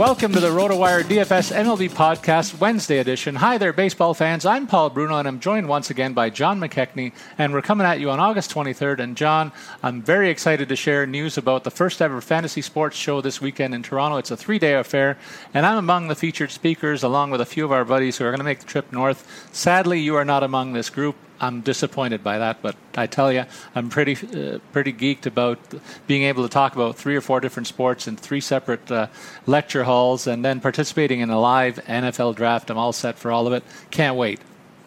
Welcome to the RotoWire DFS MLB Podcast Wednesday edition. Hi there, baseball fans. I'm Paul Bruno, and I'm joined once again by John McKechnie, and we're coming at you on August 23rd. And John, I'm very excited to share news about the first ever fantasy sports show this weekend in Toronto. It's a three-day affair, and I'm among the featured speakers, along with a few of our buddies who are going to make the trip north. Sadly, you are not among this group. I'm disappointed by that, but I tell you, I'm pretty uh, pretty geeked about being able to talk about three or four different sports in three separate uh, lecture halls, and then participating in a live NFL draft. I'm all set for all of it. Can't wait.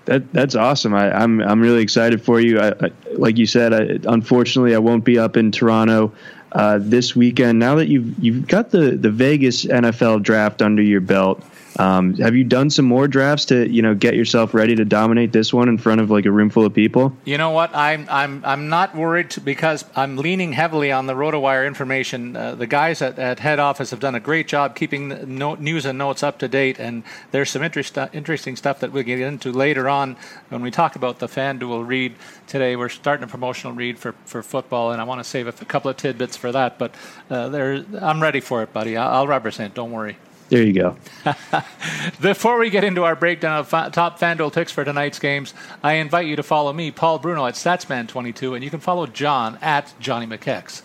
That that's awesome. I, am I'm, I'm really excited for you. I, I, like you said, I, unfortunately, I won't be up in Toronto. Uh, this weekend. Now that you've you've got the, the Vegas NFL draft under your belt, um, have you done some more drafts to you know get yourself ready to dominate this one in front of like a room full of people? You know what? I'm I'm I'm not worried because I'm leaning heavily on the RotoWire information. Uh, the guys at, at head office have done a great job keeping news and notes up to date, and there's some interest, uh, interesting stuff that we'll get into later on when we talk about the FanDuel read today. We're starting a promotional read for, for football, and I want to save a couple of tidbits for that. But uh, there, I'm ready for it, buddy. I'll, I'll represent. Don't worry. There you go. Before we get into our breakdown of fa- top FanDuel picks for tonight's games, I invite you to follow me, Paul Bruno, at Statsman22, and you can follow John at Johnny McKechs.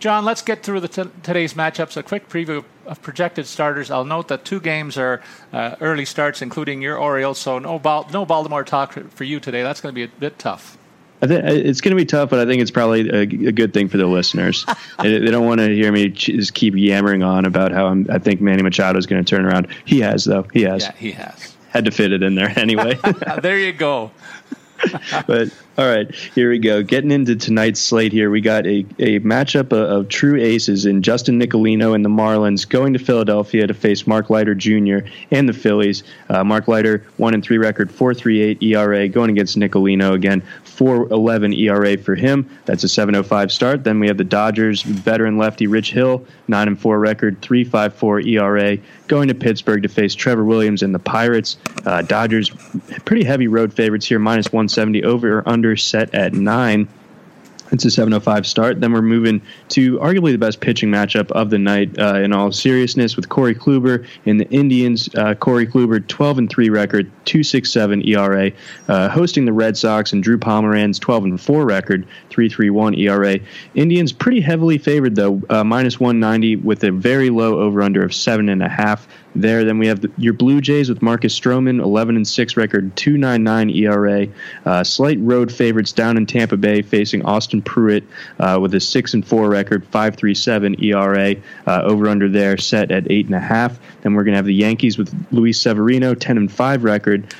John, let's get through t- today's matchups. A quick preview of projected starters. I'll note that two games are uh, early starts, including your Orioles, so no, no Baltimore talk for you today. That's going to be a bit tough. I think it's going to be tough, but I think it's probably a, a good thing for the listeners. they, they don't want to hear me just keep yammering on about how I'm, I think Manny Machado is going to turn around. He has, though. He has. Yeah, he has. Had to fit it in there anyway. there you go. but all right, here we go. Getting into tonight's slate here, we got a, a matchup of, of true aces in Justin Nicolino and the Marlins going to Philadelphia to face Mark Leiter Jr. and the Phillies. Uh, Mark Leiter, 1 and 3 record, 4.38 ERA, going against Nicolino again, 4.11 ERA for him. That's a 7.05 start. Then we have the Dodgers veteran lefty Rich Hill, 9 and 4 record, 3.54 ERA, going to Pittsburgh to face Trevor Williams and the Pirates. Uh, Dodgers, pretty heavy road favorites here, minus 170 over or under under set at nine. It's a 7:05 start. Then we're moving to arguably the best pitching matchup of the night. Uh, in all seriousness, with Corey Kluber in the Indians. Uh, Corey Kluber, 12 and three record, 2.67 ERA, uh, hosting the Red Sox, and Drew Pomeranz, 12 and four record, 3.31 ERA. Indians pretty heavily favored though, uh, minus 190 with a very low over/under of seven and a half. There. Then we have the, your Blue Jays with Marcus Stroman, 11 and 6 record, 2.99 ERA. Uh, slight road favorites down in Tampa Bay, facing Austin Pruitt uh, with a 6 and 4 record, 5.37 ERA. Uh, over under there set at eight and a half. Then we're going to have the Yankees with Luis Severino, 10 and 5 record.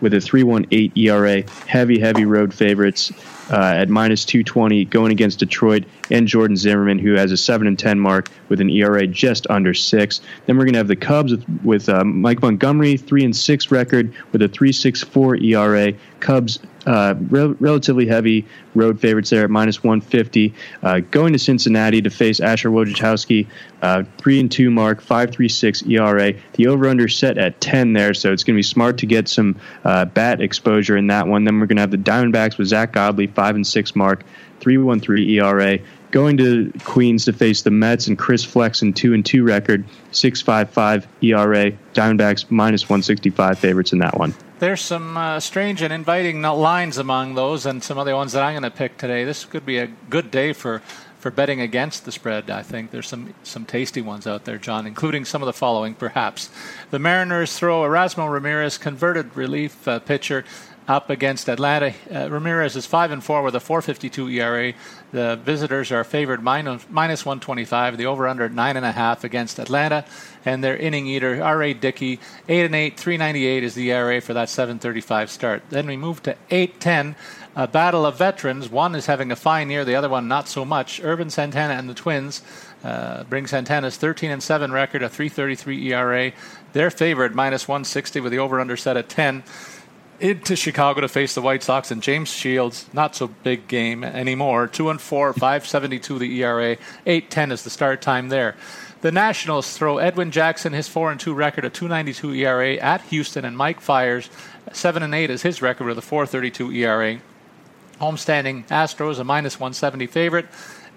With a 3.18 ERA, heavy, heavy road favorites uh, at minus 220 going against Detroit and Jordan Zimmermann, who has a 7 and 10 mark with an ERA just under six. Then we're going to have the Cubs with, with uh, Mike Montgomery, 3 and 6 record with a 3.64 ERA. Cubs uh, relatively heavy road favorites there at minus 150. Uh, going to Cincinnati to face Asher Wojciechowski, uh, three and two mark, 5.36 ERA. The over under set at 10 there, so it's going to be smart to get some uh, bat exposure in that one. Then we're going to have the Diamondbacks with Zack Godley, five and six mark, 3.13 ERA. Going to Queens to face the Mets and Chris Flexen, two and two record, 6.55 ERA. Diamondbacks minus 165 favorites in that one. There's some uh, strange and inviting lines among those, and some other ones that I'm going to pick today. This could be a good day for for betting against the spread. I think there's some some tasty ones out there, John, including some of the following, perhaps. The Mariners throw Erasmo Ramirez, converted relief uh, pitcher, up against Atlanta. Uh, Ramirez is five and four with a 4.52 ERA. The visitors are favored minus, minus 125. The over under nine and a half against Atlanta, and their inning eater R.A. Dickey eight and eight, 398 is the ERA for that 7.35 start. Then we move to 8-10. A battle of veterans. One is having a fine year, the other one not so much. Ervin Santana and the Twins uh, bring Santana's 13 and 7 record, a 3.33 ERA. They're favored minus 160 with the over under set at 10 into Chicago to face the White Sox and James Shields. Not so big game anymore. Two and four, five seventy two the ERA. Eight ten is the start time there. The Nationals throw Edwin Jackson his four and two record a two ninety two ERA at Houston and Mike Fiers seven and eight is his record with a four thirty two ERA. Homestanding Astros a minus one seventy favorite.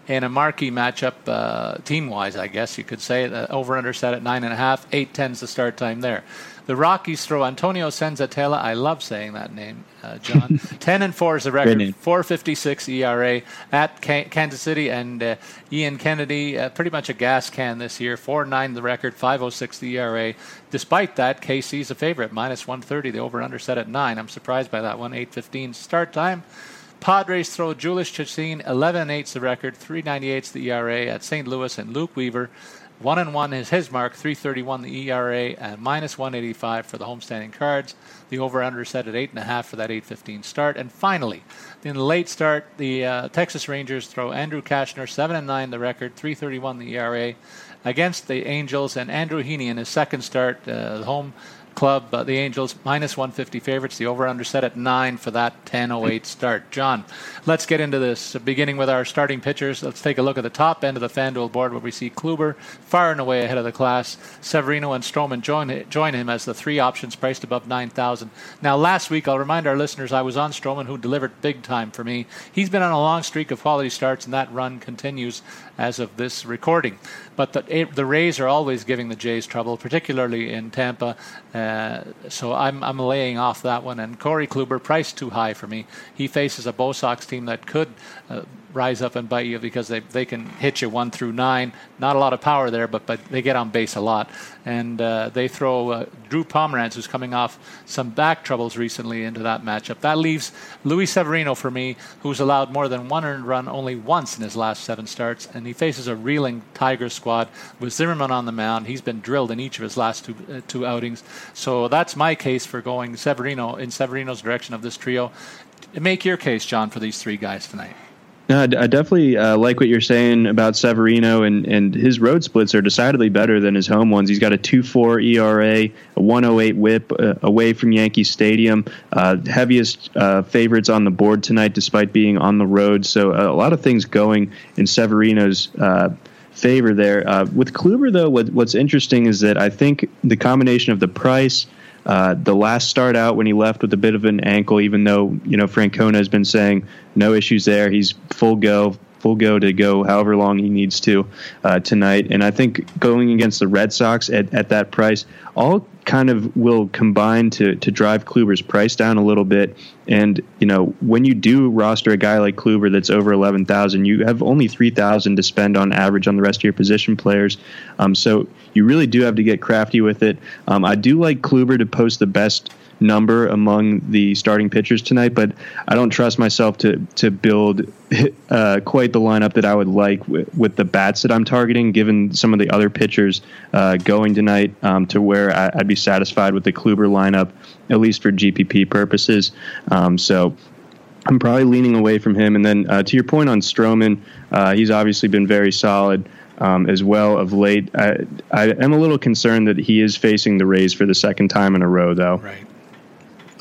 In a marquee matchup, uh, team-wise, I guess you could say, the over/under set at nine and a half. Eight tens the start time there. The Rockies throw Antonio Senzatela. I love saying that name, uh, John. 10 and 4 is the record. 456 ERA at Kansas City. And uh, Ian Kennedy, uh, pretty much a gas can this year. 4 9 the record, 506 the ERA. Despite that, KC's a favorite, minus 130. The over under set at 9. I'm surprised by that one. 815 start time. Padres throw Jhoulys Chacin, 11 8 the record, 398 the ERA at St. Louis, and Luke Weaver, one and one is his mark, 331 the ERA, and minus 185 for the homestanding cards. The over under set at 8.5 for that 815 start. And finally, in the late start, the uh, Texas Rangers throw Andrew Cashner, 7 and 9 the record, 331 the ERA against the Angels, and Andrew Heaney in his second start, uh, home club, uh, the Angels, minus 150 favorites. The over under set at 9 for that 10.08 start. John, let's get into this. Beginning with our starting pitchers, let's take a look at the top end of the FanDuel board where we see Kluber far and away ahead of the class. Severino and Stroman join, join him as the three options priced above 9,000. Now, last week, I'll remind our listeners I was on Stroman, who delivered big time for me. He's been on a long streak of quality starts, and that run continues as of this recording. But the, the Rays are always giving the Jays trouble, particularly in Tampa. Uh, so I'm, I'm laying off that one. And Corey Kluber, priced too high for me. He faces a Bo Sox team that could uh, rise up and bite you because they, they can hit you one through nine. Not a lot of power there, but, but they get on base a lot. And uh, they throw uh, Drew Pomeranz, who's coming off some back troubles recently, into that matchup. That leaves Luis Severino for me, who's allowed more than one earned run only once in his last seven starts. And he faces a reeling Tigers squad with Zimmermann on the mound. He's been drilled in each of his last two, uh, two outings. So that's my case for going Severino in Severino's direction of this trio. Make your case, John, for these three guys tonight. No, I definitely uh, like what you're saying about Severino, and, and his road splits are decidedly better than his home ones. He's got a 2 4 ERA, a 108 WHIP uh, away from Yankee Stadium. Uh, heaviest uh, favorites on the board tonight, despite being on the road. So uh, a lot of things going in Severino's uh, favor there. with Kluber, though, what, what's interesting is that I think the combination of the price – uh, the last start out when he left with a bit of an ankle, even though you know Francona has been saying no issues there, he's full go, full go to go however long he needs to uh, tonight. And I think going against the Red Sox at, at that price, all kind of will combine to to drive Kluber's price down a little bit. And you know, when you do roster a guy like Kluber that's over eleven thousand, you have only three thousand to spend on average on the rest of your position players. Um, so you really do have to get crafty with it. Um, I do like Kluber to post the best number among the starting pitchers tonight, but I don't trust myself to to build uh, quite the lineup that I would like with, with, the bats that I'm targeting, given some of the other pitchers uh, going tonight, um, to where I, would be satisfied with the Kluber lineup, at least for GPP purposes. Um, so. I'm probably leaning away from him. And then uh, to your point on Stroman, uh, he's obviously been very solid. Um, as well of late. I, I, am a little concerned that he is facing the Rays for the second time in a row, though. Right.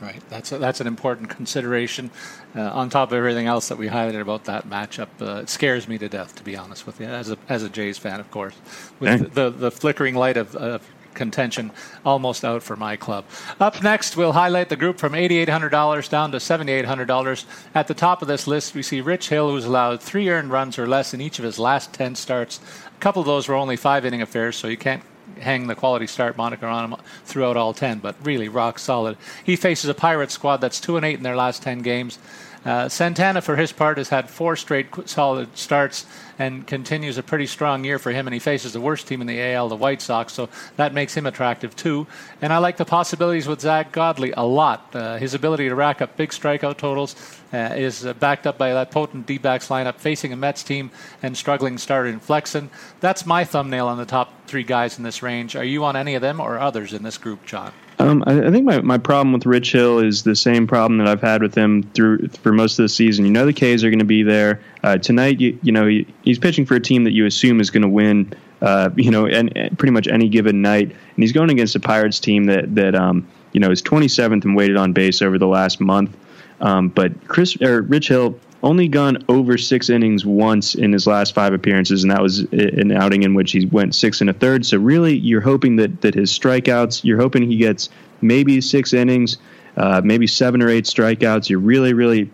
Right, that's a, that's an important consideration. Uh, on top of everything else that we highlighted about that matchup, uh, it scares me to death, to be honest with you, as a as a Jays fan, of course, with the, the, the flickering light of, of contention almost out for my club. Up next, we'll highlight the group from $8,800 down to $7,800. At the top of this list, we see Rich Hill, who's allowed three earned runs or less in each of his last 10 starts. A couple of those were only five inning affairs, so you can't hang the quality start moniker on him throughout all 10, but really rock solid. He faces a Pirate squad that's 2 and 8 in their last 10 games. Uh, Santana, for his part, has had four straight solid starts and continues a pretty strong year for him. And he faces the worst team in the AL, the White Sox, so that makes him attractive too. And I like the possibilities with Zack Godley a lot. Uh, his ability to rack up big strikeout totals uh, is uh, backed up by that potent D-backs lineup facing a Mets team and struggling starter in Flexen. That's my thumbnail on the top three guys in this range. Are you on any of them or others in this group, John? Um, I, I, think my, my problem with Rich Hill is the same problem that I've had with him through for most of the season. You know the K's are going to be there uh, tonight. You, you know he, he's pitching for a team that you assume is going to win. Uh, you know, and, and, pretty much any given night, and he's going against a Pirates team that that um, you know is 27th and weighted on base over the last month. Um, but Chris or Rich Hill only gone over six innings once in his last five appearances, and that was an outing in which he went six and a third. So really, you're hoping that that his strikeouts, you're hoping he gets maybe six innings, uh, maybe seven or eight strikeouts. You're really, really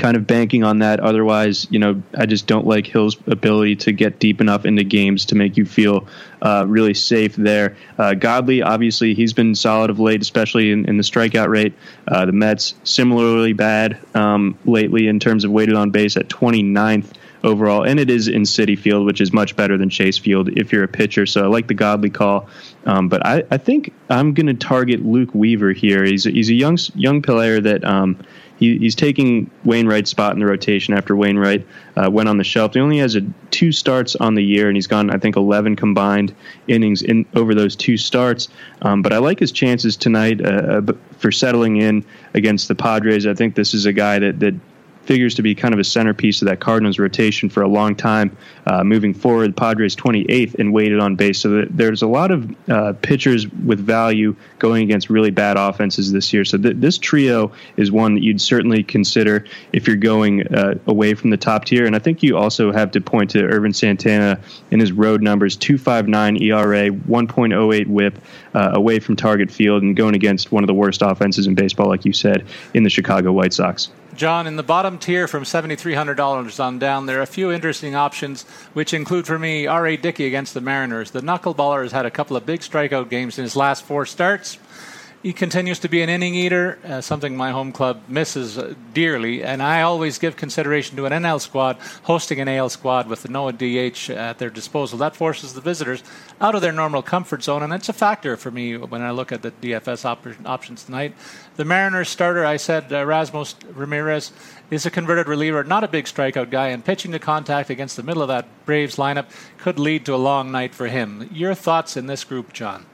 kind of banking on that. Otherwise, you know, I just don't like Hill's ability to get deep enough into games to make you feel uh, really safe there. Uh, Godley, obviously, he's been solid of late, especially in, in the strikeout rate. Uh, the Mets, similarly bad um, lately in terms of weighted on base at 29th overall, and it is in Citi Field, which is much better than Chase Field if you're a pitcher. So I like the Godley call, um, but I, I, think I'm going to target Luke Weaver here. He's a, he's a young young player that um, he, he's taking Wainwright's spot in the rotation after Wainwright uh, went on the shelf. He only has a, two starts on the year, and he's gone, I think, 11 combined innings in over those two starts. Um, but I like his chances tonight uh, uh for settling in against the Padres. I think this is a guy that that figures to be kind of a centerpiece of that Cardinals rotation for a long time uh, moving forward. Padres 28th and weighted on base. So there's a lot of uh, pitchers with value going against really bad offenses this year. So th- this trio is one that you'd certainly consider if you're going uh, away from the top tier. And I think you also have to point to Ervin Santana in his road numbers 259 ERA, 1.08 whip uh, away from target field, and going against one of the worst offenses in baseball, like you said, in the Chicago White Sox. John, in the bottom tier from $7,300 on down, there are a few interesting options, which include for me R.A. Dickey against the Mariners. The knuckleballer has had a couple of big strikeout games in his last four starts. He continues to be an inning eater, uh, something my home club misses uh, dearly. And I always give consideration to an NL squad hosting an AL squad with no DH at their disposal. That forces the visitors out of their normal comfort zone, and it's a factor for me when I look at the DFS op- options tonight. The Mariners starter, I said, uh, Rasmus Ramirez, is a converted reliever, not a big strikeout guy, and pitching to contact against the middle of that Braves lineup could lead to a long night for him. Your thoughts in this group, John?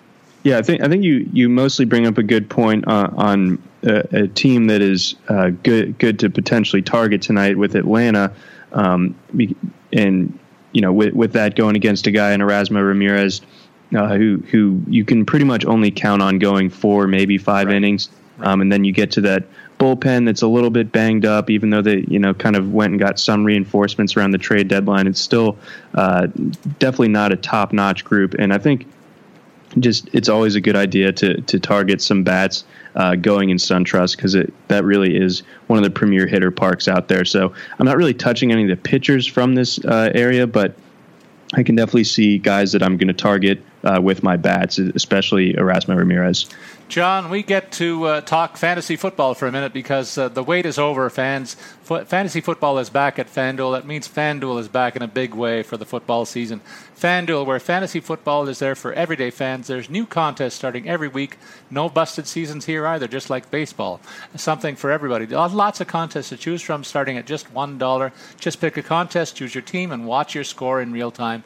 Yeah, I think I think you, you mostly bring up a good point uh, on a, a, team that is uh, good good to potentially target tonight with Atlanta, um, and you know with with that going against a guy in Erasmo Ramirez, uh, who who you can pretty much only count on going four maybe five right. innings, um, and then you get to that bullpen that's a little bit banged up, even though they you know kind of went and got some reinforcements around the trade deadline. It's still uh, definitely not a top notch group, and I think just it's always a good idea to to target some bats uh, going in SunTrust because that really is one of the premier hitter parks out there. So I'm not really touching any of the pitchers from this uh, area, but I can definitely see guys that I'm going to target uh, with my bats, especially Erasmo Ramirez. John, we get to uh, talk fantasy football for a minute because uh, the wait is over. Fans, F- fantasy football is back at FanDuel. That means FanDuel is back in a big way for the football season. FanDuel, where fantasy football is there for everyday fans. There's new contests starting every week. No busted seasons here either, just like baseball. Something for everybody. Lots of contests to choose from, starting at just one dollar. Just pick a contest, choose your team, and watch your score in real time.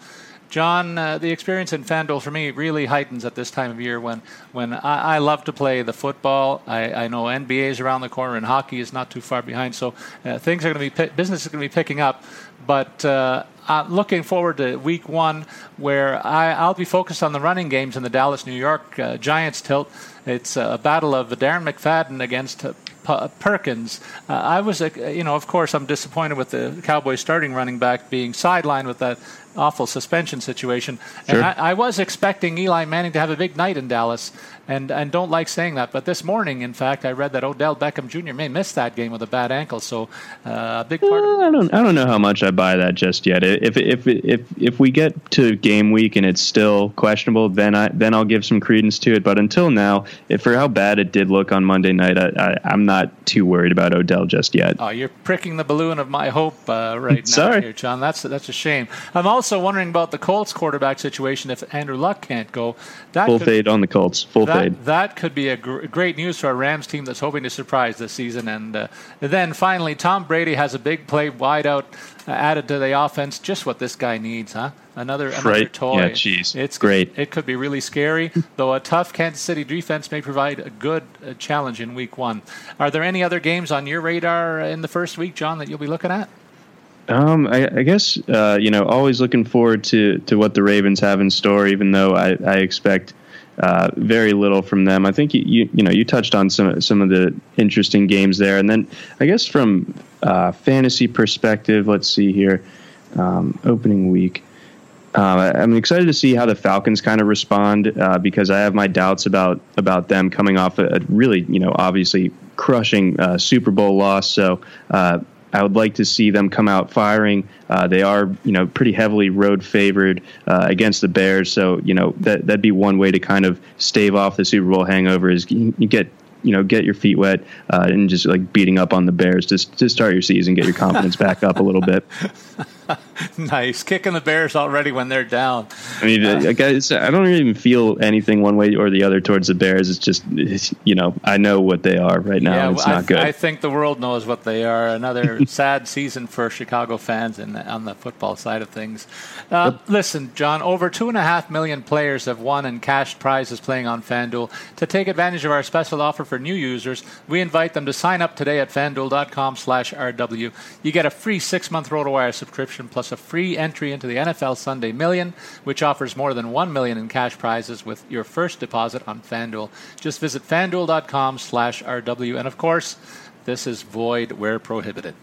John, uh, the experience in FanDuel for me really heightens at this time of year when, when I, I love to play the football. I, I, know NBA is around the corner and hockey is not too far behind, so uh, things are going to be business is going to be picking up. But uh, I'm looking forward to week one where I, will be focused on the running games in the Dallas New York uh, Giants tilt. It's a battle of Darren McFadden against Perkins. Uh, I was, uh, you know, of course, I'm disappointed with the Cowboys starting running back being sidelined with that awful suspension situation. Sure. And I, I, was expecting Eli Manning to have a big night in Dallas, and, and don't like saying that. But this morning, in fact, I read that Odell Beckham Jr. may miss that game with a bad ankle. So uh, a big part. Uh, I don't I don't know how much I buy that just yet. If if if if we get to game week and it's still questionable, then I then I'll give some credence to it. But until now, if for how bad it did look on Monday night, I, I, am not too worried about Odell just yet. Oh, you're pricking the balloon of my hope uh, right now, Sorry. here, John. That's that's a shame. I'm also wondering about the Colts quarterback situation. If Andrew Luck can't go, that full could, fade on the Colts. Full that, fade. That could be a gr- great news for a Rams team that's hoping to surprise this season. And uh, then finally, Tom Brady has a big play wide out uh, added to the offense. Just what this guy needs, huh? Another, another right. toy. Yeah, jeez. It's great. It could be really scary, though a tough Kansas City defense may provide a good uh, challenge in week one. Are there any other games on your radar in the first week, John, that you'll be looking at? Um, I, I guess uh, you know, always looking forward to to what the Ravens have in store. Even though I, I expect uh, very little from them. I think you, you, you know you touched on some some of the interesting games there, and then I guess from uh, fantasy perspective, let's see here, um, opening week. Uh, I'm excited to see how the Falcons kind of respond uh, because I have my doubts about about them coming off a, a really you know obviously crushing uh, Super Bowl loss. So I would like to see them come out firing. Uh, they are, you know, pretty heavily road favored uh, against the Bears, so you know that that'd be one way to kind of stave off the Super Bowl hangover. Is get you know get your feet wet uh, and just like beating up on the Bears just to start your season, get your confidence back up a little bit. nice kicking the Bears already when they're down. I mean, uh, guys, I don't even feel anything one way or the other towards the Bears. It's just it's, you know I know what they are right now. Yeah, it's not I, good. I think the world knows what they are. Another sad season for Chicago fans the, on the football side of things. Uh, yep. Listen, John, over two and a half million players have won and cashed prizes playing on FanDuel. To take advantage of our special offer for new users, we invite them to sign up today at FanDuel.com/rw. You get a free six-month RotoWire subscription plus a free entry into the NFL Sunday Million, which offers more than 1 million in cash prizes with your first deposit on FanDuel. Just visit fanduel.com/rw and of course, this is void where prohibited.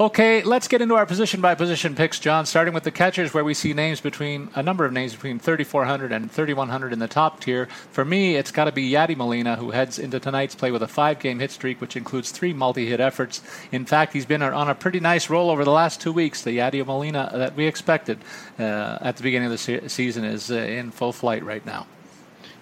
Okay, let's get into our position by position picks, John. Starting with the catchers, where we see names between a number of names between 3,400 and 3,100 in the top tier. For me, it's got to be Yadi Molina, who heads into tonight's play with a five-game hit streak, which includes three multi-hit efforts. In fact, he's been on a pretty nice roll over the last two weeks. The Yadi Molina that we expected uh, at the beginning of the se- season is uh, in full flight right now.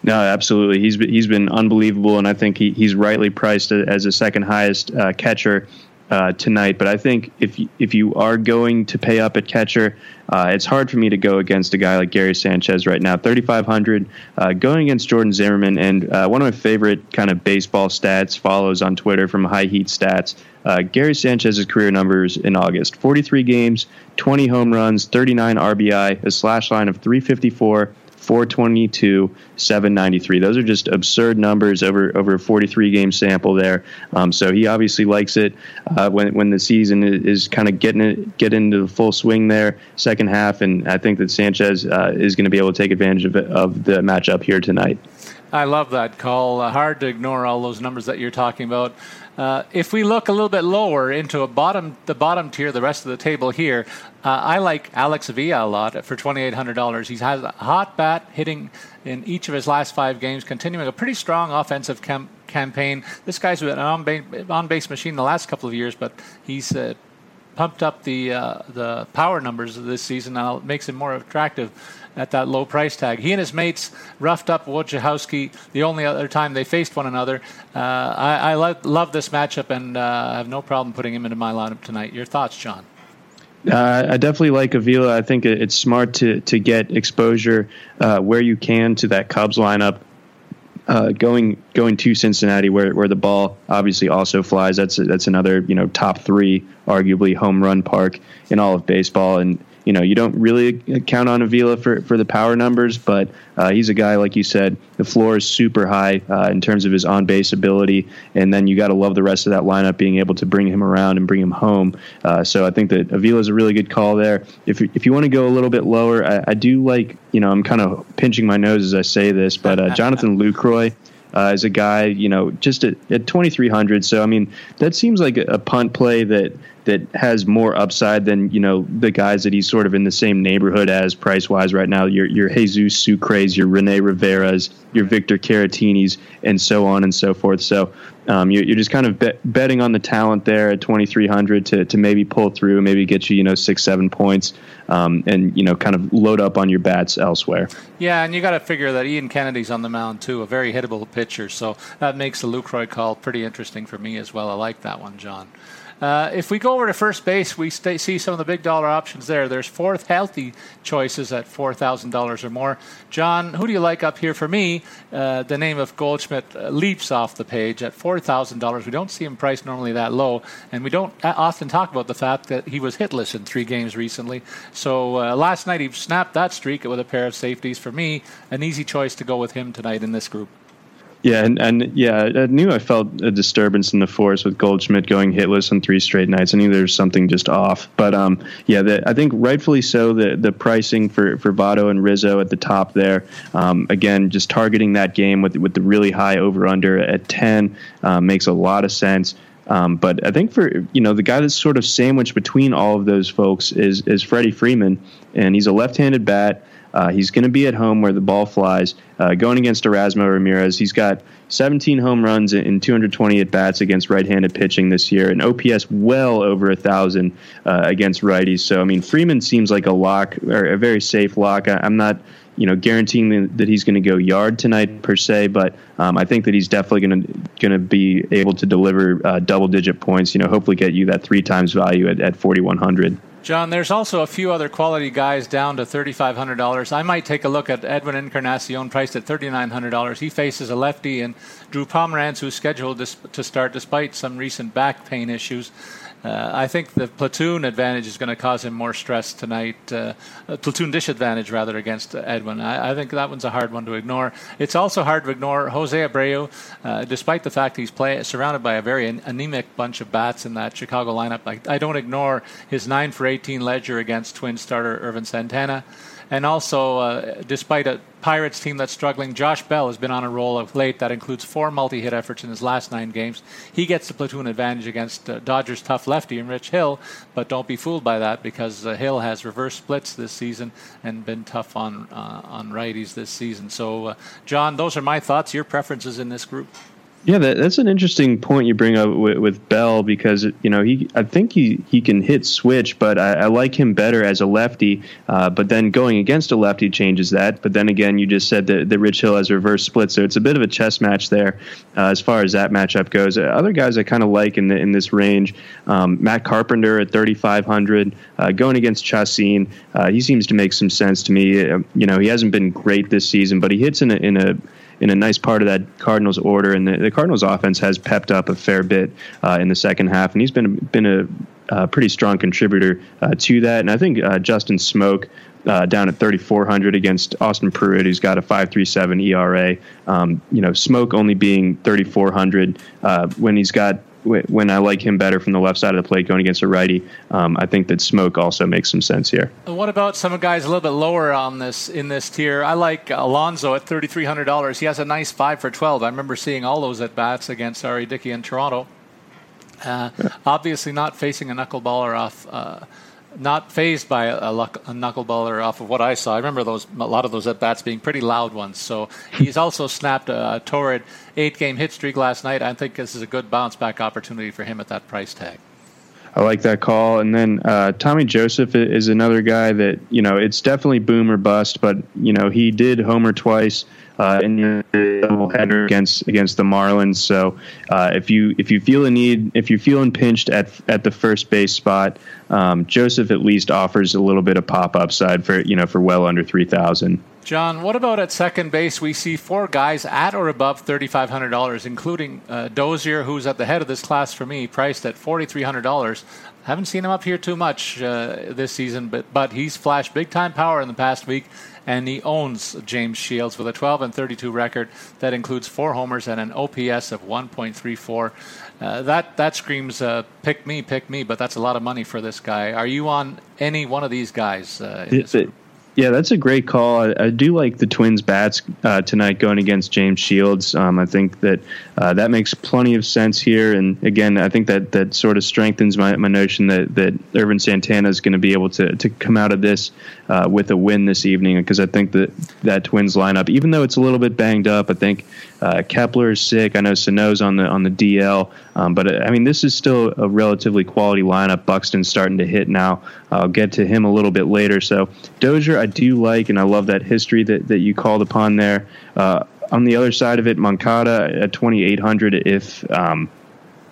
No, absolutely. He's been, he's been unbelievable, and I think he, he's rightly priced as the second highest uh, catcher uh, tonight. But I think if if you are going to pay up at catcher, uh, it's hard for me to go against a guy like Gary Sanchez right now. 3,500 uh, going against Jordan Zimmermann, and uh, one of my favorite kind of baseball stats follows on Twitter from High Heat Stats. Uh, Gary Sanchez's career numbers in August: 43 games, 20 home runs, 39 RBI, a slash line of 354 422, 793. Those are just absurd numbers over over a 43 game sample there. Um, so he obviously likes it uh, when when the season is kind of getting it get into the full swing there, second half, and I think that Sanchez uh, is going to be able to take advantage of of the matchup here tonight. I love that call. Uh, hard to ignore all those numbers that you're talking about. Uh, if we look a little bit lower into a bottom, the bottom tier, the rest of the table here, uh, I like Alex Avila a lot for twenty eight hundred dollars. He's had a hot bat hitting in each of his last five games, continuing a pretty strong offensive cam- campaign. This guy's been an on base, on base machine the last couple of years, but he's uh, pumped up the uh, the power numbers of this season. Now it makes him more attractive at that low price tag. He and his mates roughed up Wojciechowski the only other time they faced one another. Uh, I, I lo- love this matchup and uh, have no problem putting him into my lineup tonight. Your thoughts, John? Uh, I definitely like Avila. I think it's smart to to get exposure uh, where you can to that Cubs lineup. Uh, going going to Cincinnati, where where the ball obviously also flies. That's that's another you know top three, arguably home run park in all of baseball. And you know, you don't really count on Avila for, for the power numbers, but uh, he's a guy, like you said, the floor is super high uh, in terms of his on base ability. And then you got to love the rest of that lineup being able to bring him around and bring him home. Uh, so I think that Avila is a really good call there. If, if you want to go a little bit lower, I, I do like, you know, I'm kind of pinching my nose as I say this, but uh, Jonathan Lucroy. Uh, as a guy, you know, just at, at 2,300. So, I mean, that seems like a punt play that that has more upside than you know the guys that he's sort of in the same neighborhood as price wise right now. Your your Jesus Sucre's, your Rene Rivera's, your Victor Caratini's, and so on and so forth. So um, you're, you're, just kind of bet, betting on the talent there at 2,300 to to maybe pull through, maybe get you you know six seven points, um, and you know kind of load up on your bats elsewhere. Yeah, and you got to figure that Ian Kennedy's on the mound too, a very hittable pitcher. So that makes the Lucroy call pretty interesting for me as well. I like that one, John. Uh, if we go over to first base, we stay, see some of the big dollar options there. There's four healthy choices at four thousand dollars or more. John, who do you like up here? For me, uh, the name of Goldschmidt uh, leaps off the page at four thousand dollars. We don't see him priced normally that low, and we don't often talk about the fact that he was hitless in three games recently. So uh, last night he snapped that streak with a pair of safeties. For me, an easy choice to go with him tonight in this group. Yeah, and, and yeah, I knew I felt a disturbance in the force with Goldschmidt going hitless on three straight nights. I knew there was something just off. But um, yeah, the, I think rightfully so. The the pricing for for Votto and Rizzo at the top there. Um, again, just targeting that game with with the really high over under at ten uh, makes a lot of sense. Um, but I think for you know the guy that's sort of sandwiched between all of those folks is is Freddie Freeman, and he's a left-handed bat. Uh, he's going to be at home where the ball flies. Uh, going against Erasmo Ramirez, he's got 17 home runs in 220 at bats against right-handed pitching this year, and OPS well over a thousand uh, against righties. So I mean, Freeman seems like a lock or a very safe lock. I, am not. You know, guaranteeing that he's going to go yard tonight per se, but um, I think that he's definitely going to going to be able to deliver uh, double digit points. You know, hopefully get you that three times value at, at 4100. John, there's also a few other quality guys down to $3,500. I might take a look at Edwin Encarnacion, priced at $3,900. He faces a lefty, and Drew Pomeranz, who's scheduled to start despite some recent back pain issues. Uh, I think the platoon advantage is going to cause him more stress tonight. Uh, platoon disadvantage, rather, against Edwin. I, I, think that one's a hard one to ignore. It's also hard to ignore Jose Abreu, uh, despite the fact he's play, surrounded by a very anemic bunch of bats in that Chicago lineup. I, I don't ignore his 9 for 18 ledger against twin starter Ervin Santana. And also, uh, despite a Pirates team that's struggling, Josh Bell has been on a roll of late that includes four multi hit efforts in his last nine games. He gets the platoon advantage against uh, Dodgers' tough lefty and Rich Hill, but don't be fooled by that because uh, Hill has reverse splits this season and been tough on, uh, on righties this season. So, uh, John, those are my thoughts. Your preferences in this group? Yeah, that, that's an interesting point you bring up with, with, Bell because you know he I think he, he can hit switch, but I, I like him better as a lefty. Uh, but then going against a lefty changes that. But then again, you just said that, that Rich Hill has reverse split, so it's a bit of a chess match there uh, as far as that matchup goes. Uh, other guys I kind of like in the, in this range, um, Matt Carpenter at 3,500 uh, going against Chacin. Uh, he seems to make some sense to me. Uh, you know, he hasn't been great this season, but he hits in a, in a in a nice part of that Cardinals order. And the, the Cardinals offense has pepped up a fair bit uh, in the second half, and he's been been a uh, pretty strong contributor uh, to that. And I think uh, Justin Smoak Uh, down at 3,400 against Austin Pruitt, who's got a 5.37 ERA. Um, you know, Smoak only being 3,400 uh, when he's got when I like him better from the left side of the plate going against a righty, um, I think that Smoak also makes some sense here. What about some guys a little bit lower on this in this tier? I like Alonso at thirty three hundred dollars. He has a nice five for twelve. I remember seeing all those at bats against R.A. Dickey in Toronto. Uh, obviously, not facing a knuckleballer off. Uh, not fazed by a, a, knuckleballer off of what I saw. I remember those a lot of those at bats being pretty loud ones. So he's also snapped a, a torrid eight game hit streak last night. I think this is a good bounce back opportunity for him at that price tag. I like that call. And then uh, Tommy Joseph is another guy that you know it's definitely boom or bust, but you know he did homer twice uh, in the doubleheader against against the Marlins. So uh, if you if you feel a need, if you're feeling pinched at at the first base spot, um, Joseph at least offers a little bit of pop upside for you know for well under three thousand. John, what about at second base? We see four guys at or above $3,500, including uh, Dozier, who's at the head of this class for me, priced at $4,300. Haven't seen him up here too much uh, this season, but, but he's flashed big time power in the past week, and he owns James Shields with a 12 and 32 record that includes four homers and an OPS of 1.34. Uh, that that screams uh, pick me, pick me, but that's a lot of money for this guy. Are you on any one of these guys? Uh, yeah, that's a great call. I, I do like the Twins bats uh, tonight going against James Shields. Um, I think that uh, that makes plenty of sense here. And again, I think that that sort of strengthens my, my notion that that Ervin Santana is going to be able to to come out of this uh, with a win this evening because I think that that Twins lineup, even though it's a little bit banged up, I think uh, Kepler is sick. I know Sano's on the on the DL, um, but uh, I mean this is still a relatively quality lineup. Buxton's starting to hit now. I'll get to him a little bit later. So Dozier, I do like, and I love that history that that you called upon there. Uh, on the other side of it, Moncada at 2,800. If um,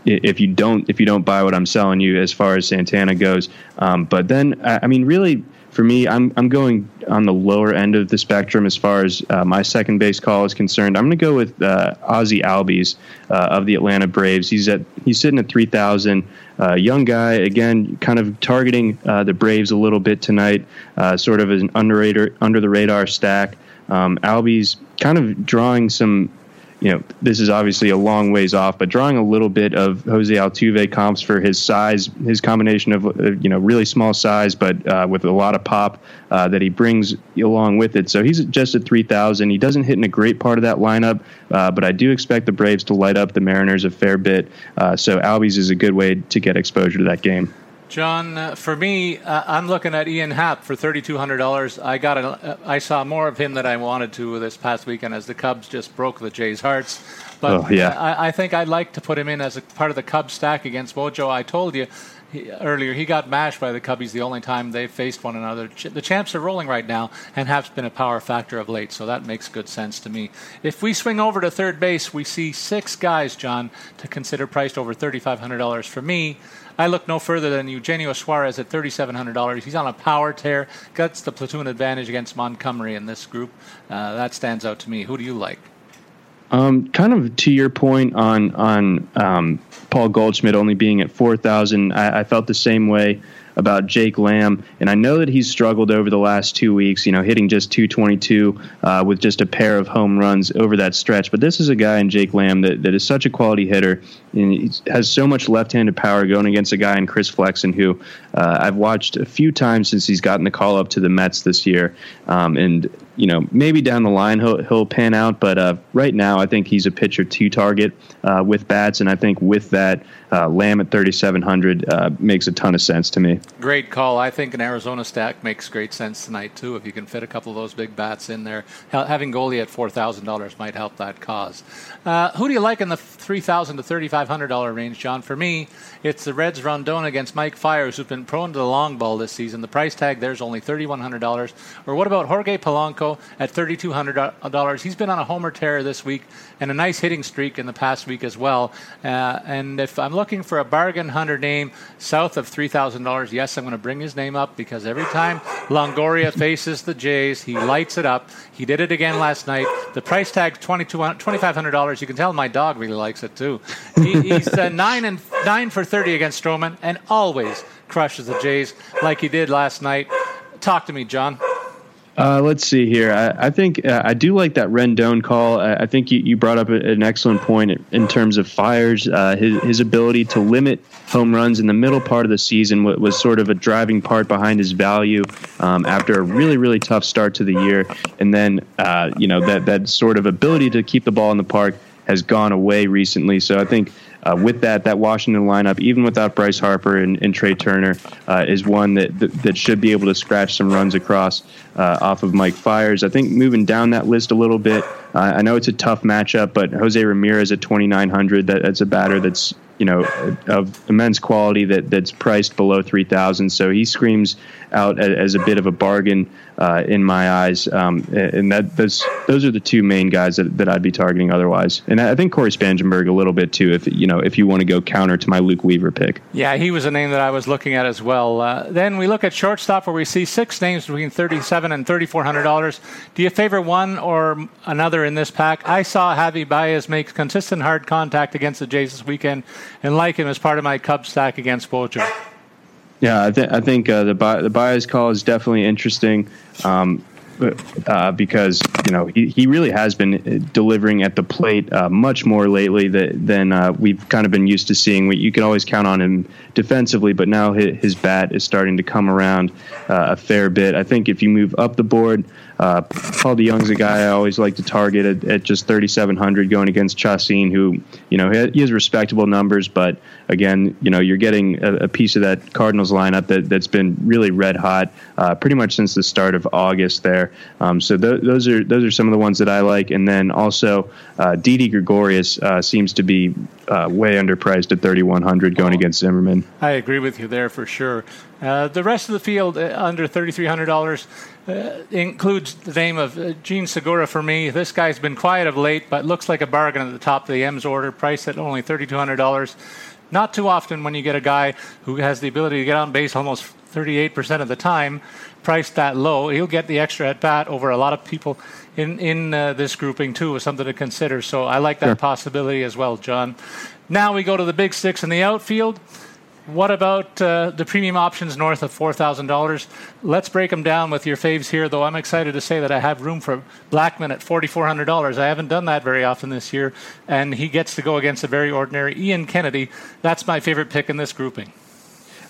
if you don't if you don't buy what I'm selling you as far as Santana goes, um, but then I mean really for me, I'm I'm going on the lower end of the spectrum as far as uh, my second base call is concerned. I'm going to go with uh, Ozzie Albies uh, of the Atlanta Braves. He's at he's sitting at three thousand. Uh, young guy again, kind of targeting uh, the Braves a little bit tonight, uh, sort of an underrated under the radar stack. Um, Albies kind of drawing some you know, this is obviously a long ways off, but drawing a little bit of Jose Altuve comps for his size, his combination of, uh, you know, really small size, but uh, with a lot of pop uh, that he brings along with it. So he's just at 3,000. He doesn't hit in a great part of that lineup, uh, but I do expect the Braves to light up the Mariners a fair bit. Uh, so Albies is a good way to get exposure to that game. John, uh, for me, uh, I'm looking at Ian Happ for thirty-two hundred dollars. I got, a, uh, I saw more of him than I wanted to this past weekend as the Cubs just broke the Jays' hearts. But oh, yeah. I, I, think I'd like to put him in as a part of the Cubs stack against Mojo. I told you he, earlier he got mashed by the Cubbies the only time they faced one another. The champs are rolling right now, and Happ's been a power factor of late, so that makes good sense to me. If we swing over to third base, we see six guys, John, to consider priced over thirty-five hundred dollars for me. I look no further than Eugenio Suarez at $3,700. He's on a power tear, gets the platoon advantage against Montgomery in this group. Uh, that stands out to me. Who do you like? Um, kind of to your point on on um, Paul Goldschmidt only being at four thousand, I, I, felt the same way about Jake Lamb, and I know that he's struggled over the last two weeks. You know, hitting just 222 uh, with just a pair of home runs over that stretch. But this is a guy in Jake Lamb that, that is such a quality hitter, and he has so much left-handed power going against a guy in Chris Flexen, who uh, I've watched a few times since he's gotten the call up to the Mets this year, um, and you know, maybe down the line he'll he'll pan out, but uh, right now I think he's a pitcher to target uh, with bats, and I think with that, uh, Lamb at 3,700 uh, makes a ton of sense to me. Great call. I think an Arizona stack makes great sense tonight too. If you can fit a couple of those big bats in there, having Goldy at four thousand dollars might help that cause. Uh, who do you like in the three thousand to thirty five hundred dollar range, John? For me, it's the Reds Rendon against Mike Fiers, who's been prone to the long ball this season. The price tag there's only thirty one hundred dollars. Or what about Jorge Polanco at thirty two hundred dollars? He's been on a homer tear this week and a nice hitting streak in the past week as well. Uh, and if I'm looking for a bargain hunter name south of three thousand dollars, yes, I'm going to bring his name up because every time Longoria faces the Jays, he lights it up. He did it again last night. The price tag twenty two twenty five hundred dollars. You can tell my dog really likes it too. He, he's uh, nine and nine for thirty against Stroman, and always crushes the Jays like he did last night. Talk to me, John. Uh, let's see here. I, I think uh, I do like that Rendon call. I, I think you, you, brought up an excellent point in terms of Fiers. Uh, his, his, ability to limit home runs in the middle part of the season was, was sort of a driving part behind his value um, after a really, really tough start to the year. And then, uh, you know, that, that sort of ability to keep the ball in the park has gone away recently. So I think uh, with that, that Washington lineup, even without Bryce Harper and, and Trea Turner, uh, is one that, that, that should be able to scratch some runs across uh, off of Mike Fiers. I think moving down that list a little bit. Uh, I know it's a tough matchup, but Jose Ramirez at 2,900. That, that's a batter that's you know of immense quality that that's priced below 3000 so he screams out as a bit of a bargain uh, in my eyes. Um, and that those those are the two main guys that, that I'd be targeting otherwise. And I think Cory Spangenberg a little bit too if you know if you want to go counter to my Luke Weaver pick. Yeah he was a name that I was looking at as well. Uh, then we look at shortstop where we see six names between 37 and 3400 dollars. Do you favor one or another in this pack? I saw Javi Baez make consistent hard contact against the Jays this weekend and like him as part of my Cub stack against Bojo. Yeah, I, th- I think uh, the the Baez call is definitely interesting. Um, uh, because you know he, he really has been uh, delivering at the plate uh, much more lately that, than uh, we've kind of been used to seeing. You can always count on him defensively, but now his, his bat is starting to come around uh, a fair bit. I think if you move up the board, uh, Paul DeJong's a guy I always like to target at, at just 3,700 going against Chacin, who you know he has respectable numbers, but again, you know you're getting a, a piece of that Cardinals lineup that that's been really red hot pretty much since the start of August there. Um, so th- those are those are some of the ones that I like. And then also, uh, Didi Gregorius uh, seems to be uh, way underpriced at 3,100 going oh, against Zimmermann. I agree with you there for sure. Uh, the rest of the field uh, under $3,300 uh, includes the name of uh, Jean Segura for me. This guy's been quiet of late, but looks like a bargain at the top of the M's order, priced at only $3,200. Not too often when you get a guy who has the ability to get on base almost 38% of the time, priced that low. He'll get the extra at bat over a lot of people in in uh, this grouping too, is something to consider. So I like that sure. possibility as well, John. Now we go to the big six in the outfield. What about uh, the premium options north of $4,000? Let's break them down with your faves here, though I'm excited to say that I have room for Blackmon at $4,400. I haven't done that very often this year, and he gets to go against a very ordinary Ian Kennedy. That's my favorite pick in this grouping.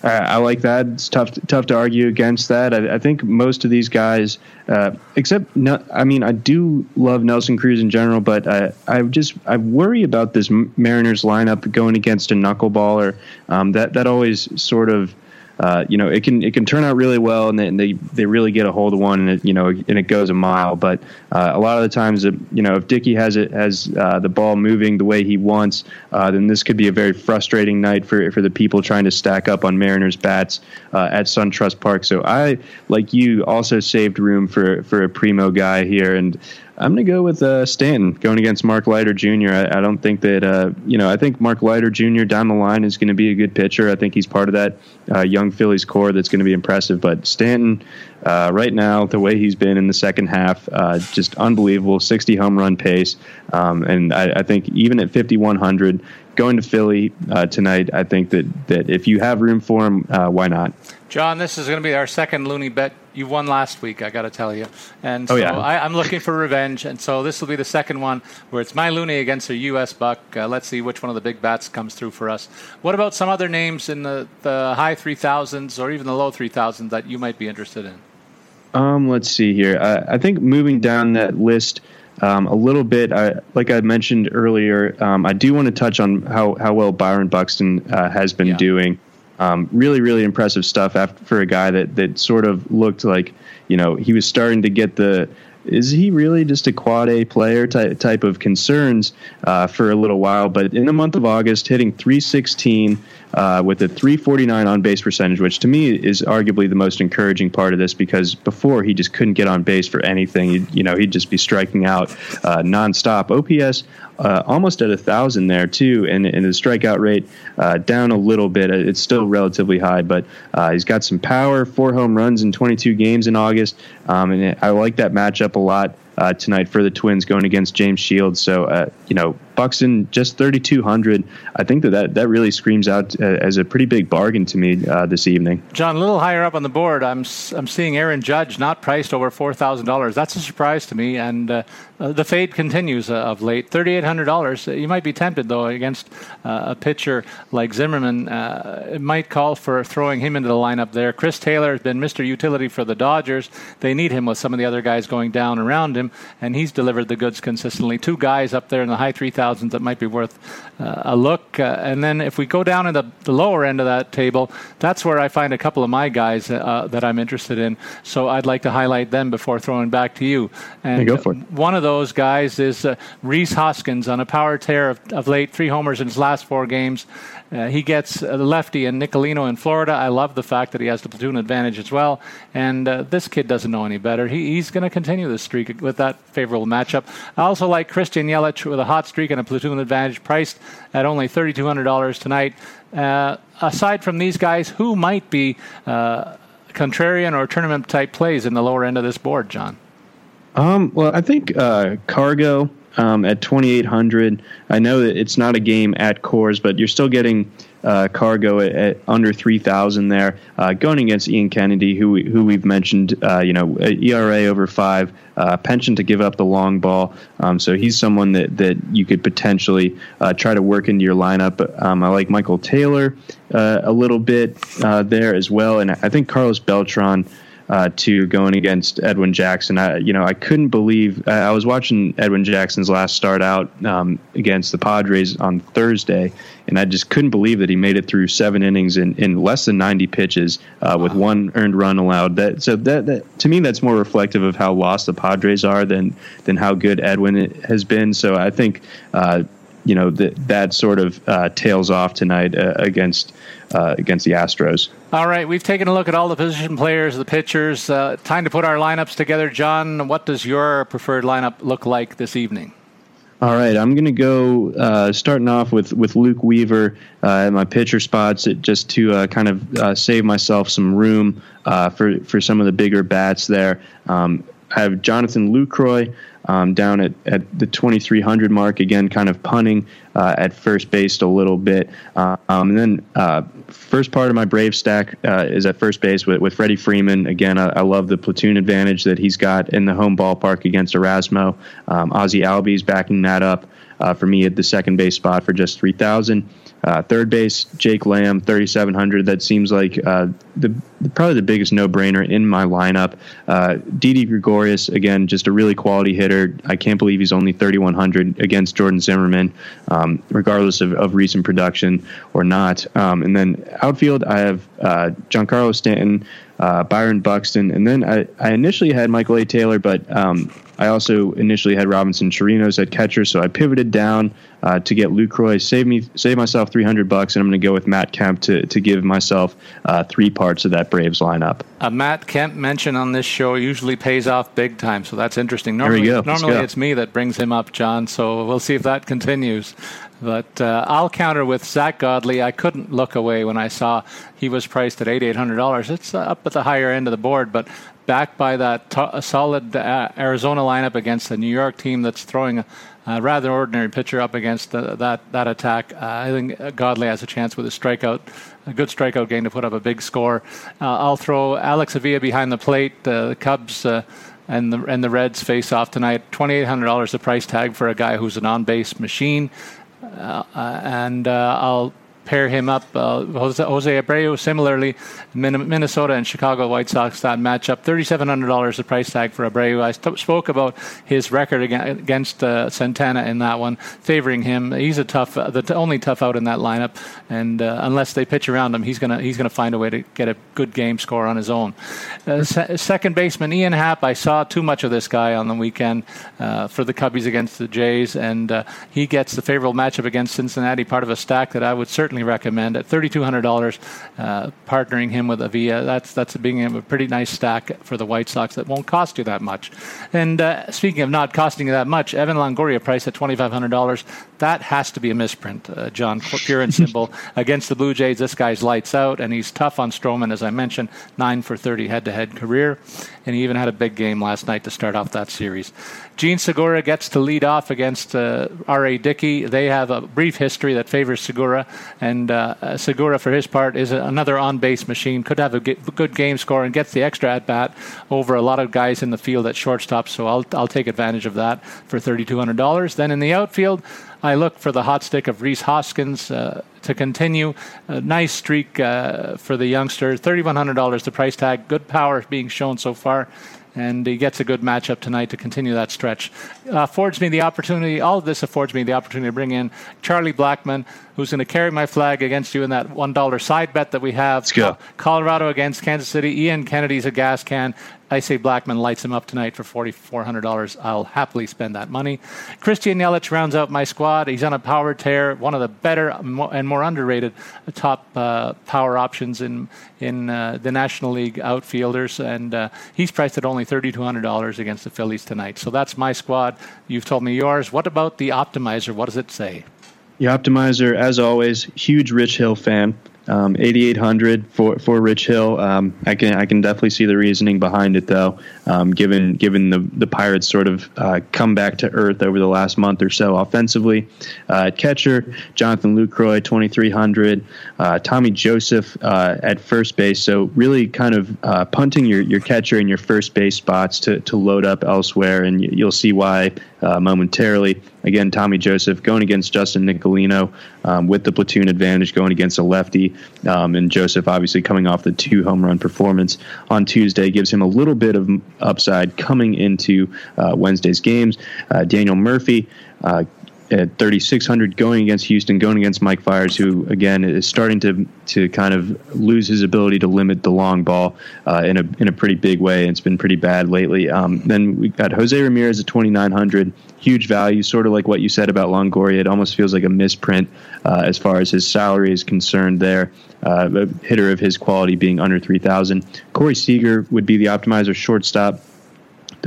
Uh, I like that. It's tough, tough to argue against that. I, I think most of these guys, uh, except, no, I mean, I do love Nelson Cruz in general, but I, I just I worry about this Mariners lineup going against a knuckleballer. Um, that that always sort of uh, you know, it can it can turn out really well, and they, they, they really get a hold of one, and it you know, and it goes a mile. But uh, a lot of the times, you know, if Dickey has it has uh, the ball moving the way he wants, uh, then this could be a very frustrating night for for the people trying to stack up on Mariners bats uh, at SunTrust Park. So I, like you, also saved room for for a primo guy here, and I'm going to go with uh, Stanton going against Mark Leiter Jr. I, I don't think that, uh, you know, I think Mark Leiter Jr. down the line is going to be a good pitcher. I think he's part of that uh, young Phillies core that's going to be impressive. But Stanton, uh, right now, the way he's been in the second half, uh, just unbelievable 60 home run pace. Um, and I, I think even at 5,100, going to Philly uh, tonight, I think that, that if you have room for him, why not? John, this is going to be our second loony bet. You won last week, I got to tell you. And so oh, yeah. I, am looking for revenge. And so this will be the second one where it's my loony against a U.S. buck. Uh, let's see which one of the big bats comes through for us. What about some other names in the, the high 3000s or even the low 3000s that you might be interested in? Um, let's see here. I, I think moving down that list. Um, a little bit, I, like I mentioned earlier, um, I do want to touch on how, how well Byron Buxton uh, has been yeah. doing. Um, really, really impressive stuff after, for a guy that, that sort of looked like, you know, he was starting to get the is he really just a quad A player type, type of concerns uh, for a little while? But in the month of August, hitting 316 uh, with a 349 on base percentage, which to me is arguably the most encouraging part of this because before he just couldn't get on base for anything. He'd, you know, he'd just be striking out uh, nonstop. OPS uh, almost at a thousand there too, and, and the strikeout rate uh, down a little bit. It's still relatively high, but uh, he's got some power. Four home runs in 22 games in August, um, and I like that matchup a lot uh, tonight for the Twins going against James Shields. So, uh, you know, Buxton just 3,200. I think that, that that really screams out uh, as a pretty big bargain to me uh, this evening. John, a little higher up on the board, I'm I'm seeing Aaron Judge not priced over four thousand dollars. That's a surprise to me, and uh, uh, the fade continues of late. Thirty-eight hundred dollars. You might be tempted though against a pitcher like Zimmermann. it might call for throwing him into the lineup there. Chris Taylor has been Mr. Utility for the Dodgers. They need him with some of the other guys going down around him, and he's delivered the goods consistently. Two guys up there in the high three thousand thousands that might be worth uh, a look. Uh, and then if we go down in the, the, lower end of that table, that's where I find a couple of my guys uh, that I'm interested in. So I'd like to highlight them before throwing back to you. And go for it. one of those guys is uh, Rhys Hoskins on a power tear of, of late, three homers in his last four games. Uh, he gets the lefty and Nicolino in Florida. I love the fact that he has the platoon advantage as well. And uh, this kid doesn't know any better. He, he's going to continue the streak with that favorable matchup. I also like Christian Yelich with a hot streak and a platoon advantage, priced at only $3,200 tonight. Uh, aside from these guys, who might be uh, contrarian or tournament type plays in the lower end of this board, John? Um, well, I think uh, Cargo um, at 2,800. I know that it's not a game at Coors, but you're still getting uh, cargo at, at, under 3,000 there, uh, going against Ian Kennedy, who who we've mentioned, uh, you know, ERA over five, uh, penchant to give up the long ball. Um, so he's someone that, that you could potentially uh, try to work into your lineup. Um, I like Michael Taylor uh, a little bit there as well, and I think Carlos Beltran uh, to going against Edwin Jackson. I, you know, I couldn't believe I was watching Edwin Jackson's last start out um, against the Padres on Thursday, and I just couldn't believe that he made it through seven innings in, in less than 90 pitches uh, wow. with one earned run allowed. That so that, that to me that's more reflective of how lost the Padres are than than how good Edwin has been. So I think. Uh, you know that that sort of uh, tails off tonight uh, against uh, against the Astros. All right, we've taken a look at all the position players, the pitchers. Uh, time to put our lineups together, John. What does your preferred lineup look like this evening? All right, I'm going to go uh, starting off with, with Luke Weaver uh, at my pitcher spots just to uh, kind of uh, save myself some room uh, for for some of the bigger bats there. Um, I have Jonathan Lucroy um, down at, at the 2300 mark again, kind of punting uh, at first base a little bit. Uh, um, and then uh, first part of my Brave stack uh, is at first base with, with Freddie Freeman. Again, I, I, love the platoon advantage that he's got in the home ballpark against Erasmo. Um, Ozzie Albies backing that up uh, for me at the second base spot for just 3000 uh, third base, Jake Lamb, 3,700. That seems like uh, the probably the biggest no-brainer in my lineup. Uh, Didi Gregorius, again, just a really quality hitter. I can't believe he's only 3,100 against Jordan Zimmermann, um, regardless of, of, recent production or not. Um, and then outfield, I have uh, Giancarlo Stanton, uh, Byron Buxton, and then I, I initially had Michael A. Taylor, but um, I also initially had Robinson Chirinos at catcher, so I pivoted down uh, to get Lucroy, save me, save myself 300 bucks, and I'm going to go with Matt Kemp to to give myself uh, three parts of that Braves lineup. A Matt Kemp mention on this show usually pays off big time, so that's interesting. Normally, normally it's me that brings him up, John. So we'll see if that continues. But uh, I'll counter with Zack Godley. I couldn't look away when I saw he was priced at eighty eight hundred dollars. It's uh, up at the higher end of the board, but backed by that t- solid uh, Arizona lineup against the New York team that's throwing a, a rather ordinary pitcher up against the, that that attack. Uh, I think Godley has a chance with a strikeout, a good strikeout game to put up a big score. Uh, I'll throw Alex Avila behind the plate. Uh, the Cubs and the and the Reds face off tonight. Twenty eight hundred dollars the price tag for a guy who's an on base machine. Uh, uh, and uh, I'll pair him up. Uh, Jose, Jose Abreu, similarly, Minnesota and Chicago White Sox that matchup. Thirty-seven hundred dollars the price tag for Abreu. I st- spoke about his record against uh, Santana in that one, favoring him. He's a tough, uh, the t- only tough out in that lineup, and uh, unless they pitch around him, he's gonna he's gonna find a way to get a good game score on his own. Uh, se- second baseman Ian Happ. I saw too much of this guy on the weekend for the Cubbies against the Jays, and he gets the favorable matchup against Cincinnati, part of a stack that I would certainly certainly recommend at $3,200. Uh, partnering him with Avila. that's that's being a pretty nice stack for the White Sox that won't cost you that much. And uh, speaking of not costing you that much, Evan Longoria price at $2,500. That has to be a misprint, uh, John. Pure and simple against the Blue Jays. This guy's lights out, and he's tough on Stroman, as I mentioned, nine for 30 head-to-head career, and he even had a big game last night to start off that series. Jean Segura gets to lead off against uh, R.A. Dickey. They have a brief history that favors Segura, and uh, Segura, for his part, is another on base machine. Could have a good game score and gets the extra at bat over a lot of guys in the field at shortstop, so I'll, I'll take advantage of that for $3,200. Then in the outfield, I look for the hot stick of Rhys Hoskins uh, to continue. A nice streak uh, for the youngster. $3,100 the price tag. Good power being shown so far and he gets a good matchup tonight to continue that stretch. Uh, affords me the opportunity, all of this affords me the opportunity to bring in Charlie Blackmon, who's going to carry my flag against you in that $1 side bet that we have. Let's go. Colorado against Kansas City. Ian Kennedy's a gas can. I say Blackmon lights him up tonight for $4,400. I'll happily spend that money. Christian Yelich rounds out my squad. He's on a power tear, one of the better and more underrated top uh, power options in in uh, the National League outfielders, and uh, he's priced at only $3,200 against the Phillies tonight. So that's my squad. You've told me yours. What about the optimizer? What does it say? The optimizer, as always, huge Rich Hill fan. Um, 8,800 for for Rich Hill. Um, I can I can definitely see the reasoning behind it though. Um, given given the the Pirates sort of uh, come back to earth over the last month or so offensively. Uh, catcher, Jonathan Lucroy 2,300. Uh, Tommy Joseph uh, at first base. So really kind of uh, punting your your catcher in your first base spots to to load up elsewhere, and you'll see why uh, momentarily. Again, Tommy Joseph going against Justin Nicolino um, with the platoon advantage, going against a lefty. Um, and Joseph, obviously, coming off the two home run performance on Tuesday, gives him a little bit of upside coming into uh, Wednesday's games. Uh, Daniel Murphy. At 3600 going against Houston, going against Mike Fiers, who again is starting to to kind of lose his ability to limit the long ball uh, in a in a pretty big way. It's been pretty bad lately. Um, then we got Jose Ramirez at 2900, huge value, sort of like what you said about Longoria. It almost feels like a misprint uh, as far as his salary is concerned. There, uh, a hitter of his quality being under 3000. Corey Seager would be the optimizer shortstop.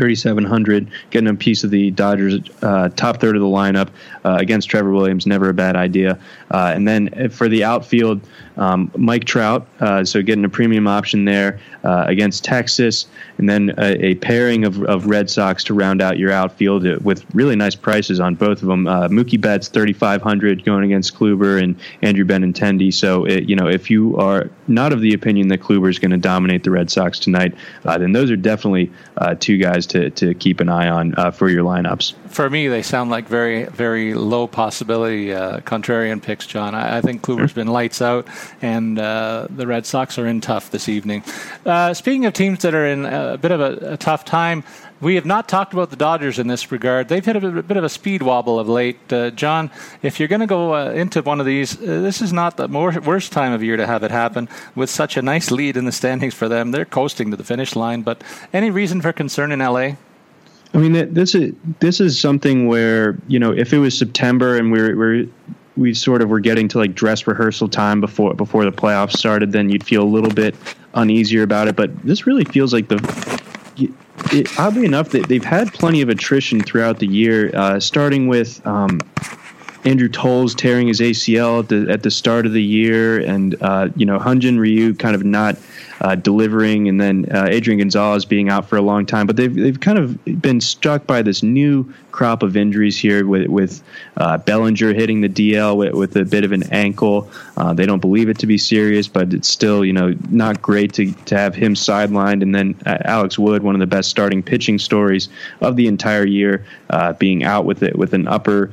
3,700, getting a piece of the Dodgers' uh, top third of the lineup uh, against Trevor Williams, never a bad idea. Uh, and then for the outfield, um, Mike Trout, uh, so getting a premium option there uh, against Texas, and then a, a, pairing of, of Red Sox to round out your outfield with really nice prices on both of them. Uh, Mookie Betts, 3,500 going against Kluber and Andrew Benintendi. So, it, you know, if you are not of the opinion that Kluber is going to dominate the Red Sox tonight, then those are definitely two guys to, to keep an eye on for your lineups. For me, they sound like very, very low possibility uh, contrarian picks, John. I, I think Kluber's been lights out, and uh, the Red Sox are in tough this evening. Uh, speaking of teams that are in a bit of a, a, tough time, we have not talked about the Dodgers in this regard. They've hit a bit, of a speed wobble of late. Uh, John, if you're going to go uh, into one of these, uh, this is not the more, worst time of year to have it happen with such a nice lead in the standings for them. They're coasting to the finish line, but any reason for concern in LA? I mean, this is this is something where you know, if it was September and we're we're we sort of were getting to like dress rehearsal time before before the playoffs started, then you'd feel a little bit uneasier about it. But this really feels like the it, oddly enough, they, they've had plenty of attrition throughout the year, uh, starting with um, Andrew Toles tearing his ACL at the, at the start of the year, and uh, you know Hyun-Jin Ryu kind of not uh, delivering, and then uh, Adrian Gonzalez being out for a long time. But they've they've kind of been struck by this new crop of injuries here with with uh, Bellinger hitting the DL with, with, a bit of an ankle. Uh, they don't believe it to be serious, but it's still you know not great to to have him sidelined. And then uh, Alex Wood, one of the best starting pitching stories of the entire year, uh, being out with it with an upper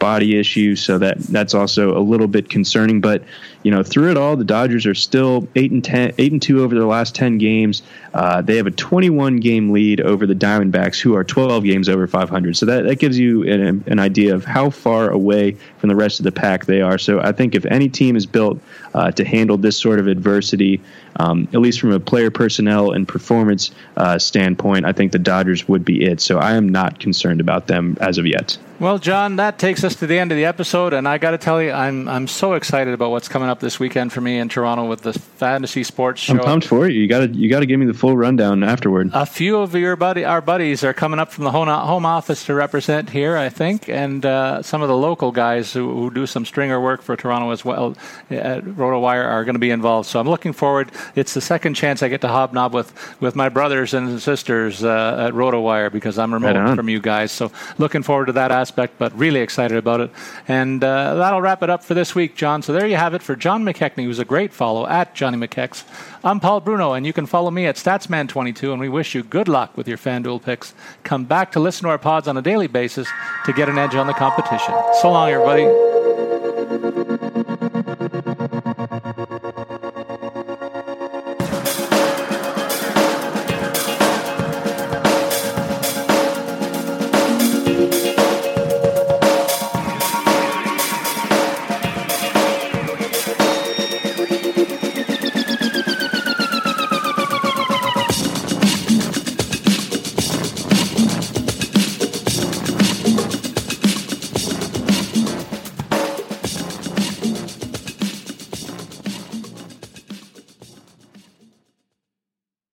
body issue. So that that's also a little bit concerning. But you know, through it all, the Dodgers are still eight and ten, eight and two over their last ten games. Uh, they have a 21 game lead over the Diamondbacks, who are 12 games over 500. So that, that gives you an, an idea of how far away from the rest of the pack they are. So I think if any team is built uh, to handle this sort of adversity, um, at least from a player personnel and performance uh, standpoint, I think the Dodgers would be it. So I am not concerned about them as of yet. Well, John, that takes us to the end of the episode, and I got to tell you, I'm I'm so excited about what's coming up this weekend for me in Toronto with the fantasy sports show. I'm pumped for you. You got to you got to give me the full rundown afterward. A few of your buddy our buddies are coming up from the home office to represent here, I think, and uh, some of the local guys who, who, do some stringer work for Toronto as well at RotoWire are going to be involved. So I'm looking forward. It's the second chance I get to hobnob with with my brothers and sisters uh, at RotoWire because I'm remote right from you guys. So looking forward to that aspect, but really excited about it. And uh, that'll wrap it up for this week, John. So there you have it for John McKechnie, who's a great follow at Johnny McKechs. I'm Paul Bruno, and you can follow me at Statsman22, and we wish you good luck with your FanDuel picks. Come back to listen to our pods on a daily basis to get an edge on the competition. So long, everybody.